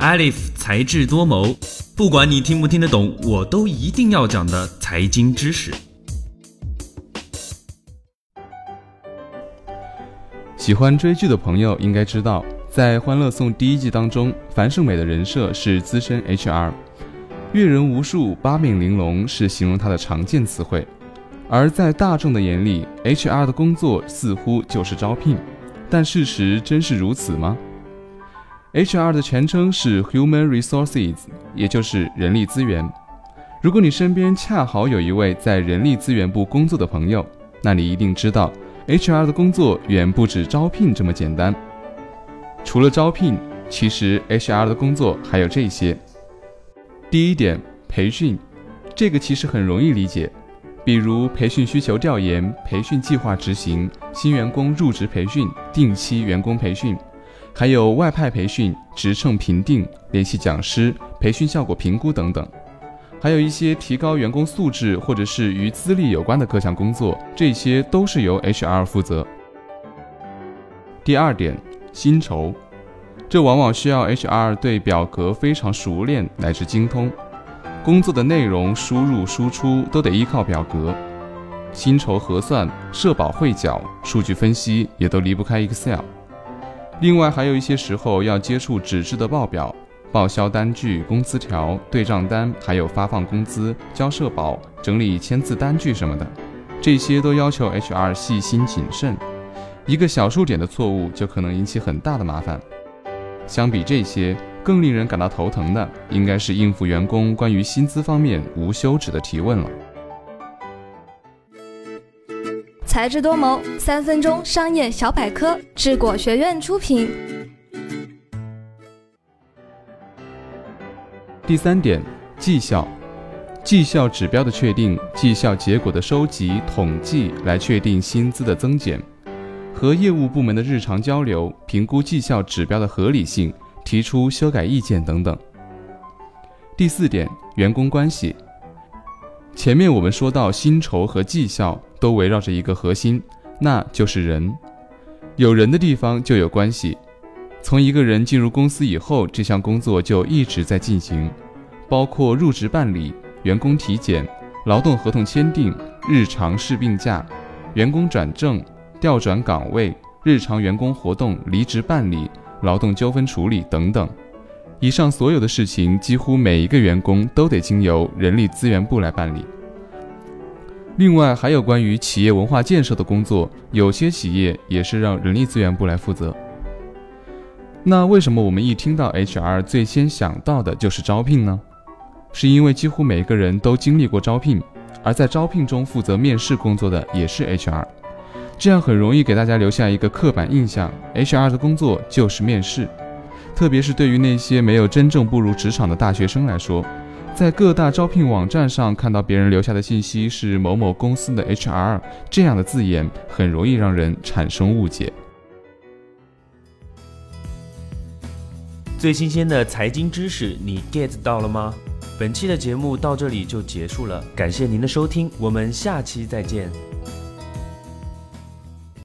Alif 才智多谋，不管你听不听得懂，我都一定要讲的财经知识。喜欢追剧的朋友应该知道，在《欢乐颂》第一季当中，樊胜美的人设是资深 HR，阅人无数、八面玲珑是形容她的常见词汇。而在大众的眼里，HR 的工作似乎就是招聘，但事实真是如此吗？HR 的全称是 Human Resources，也就是人力资源。如果你身边恰好有一位在人力资源部工作的朋友，那你一定知道，HR 的工作远不止招聘这么简单。除了招聘，其实 HR 的工作还有这些。第一点，培训，这个其实很容易理解。比如培训需求调研、培训计划执行、新员工入职培训、定期员工培训，还有外派培训、职称评定、联系讲师、培训效果评估等等，还有一些提高员工素质或者是与资历有关的各项工作，这些都是由 HR 负责。第二点，薪酬，这往往需要 HR 对表格非常熟练乃至精通。工作的内容输入输出都得依靠表格，薪酬核算、社保汇缴、数据分析也都离不开 Excel。另外还有一些时候要接触纸质的报表、报销单据、工资条、对账单，还有发放工资、交社保、整理签字单据什么的，这些都要求 HR 细心谨慎，一个小数点的错误就可能引起很大的麻烦。相比这些。更令人感到头疼的，应该是应付员工关于薪资方面无休止的提问了。才智多谋，三分钟商业小百科，智果学院出品。第三点，绩效，绩效指标的确定，绩效结果的收集统计，来确定薪资的增减，和业务部门的日常交流，评估绩效指标的合理性。提出修改意见等等。第四点，员工关系。前面我们说到，薪酬和绩效都围绕着一个核心，那就是人。有人的地方就有关系。从一个人进入公司以后，这项工作就一直在进行，包括入职办理、员工体检、劳动合同签订、日常事病假、员工转正、调转岗位、日常员工活动、离职办理。劳动纠纷处理等等，以上所有的事情，几乎每一个员工都得经由人力资源部来办理。另外，还有关于企业文化建设的工作，有些企业也是让人力资源部来负责。那为什么我们一听到 HR 最先想到的就是招聘呢？是因为几乎每个人都经历过招聘，而在招聘中负责面试工作的也是 HR。这样很容易给大家留下一个刻板印象，HR 的工作就是面试。特别是对于那些没有真正步入职场的大学生来说，在各大招聘网站上看到别人留下的信息是某某公司的 HR，这样的字眼很容易让人产生误解。最新鲜的财经知识，你 get 到了吗？本期的节目到这里就结束了，感谢您的收听，我们下期再见。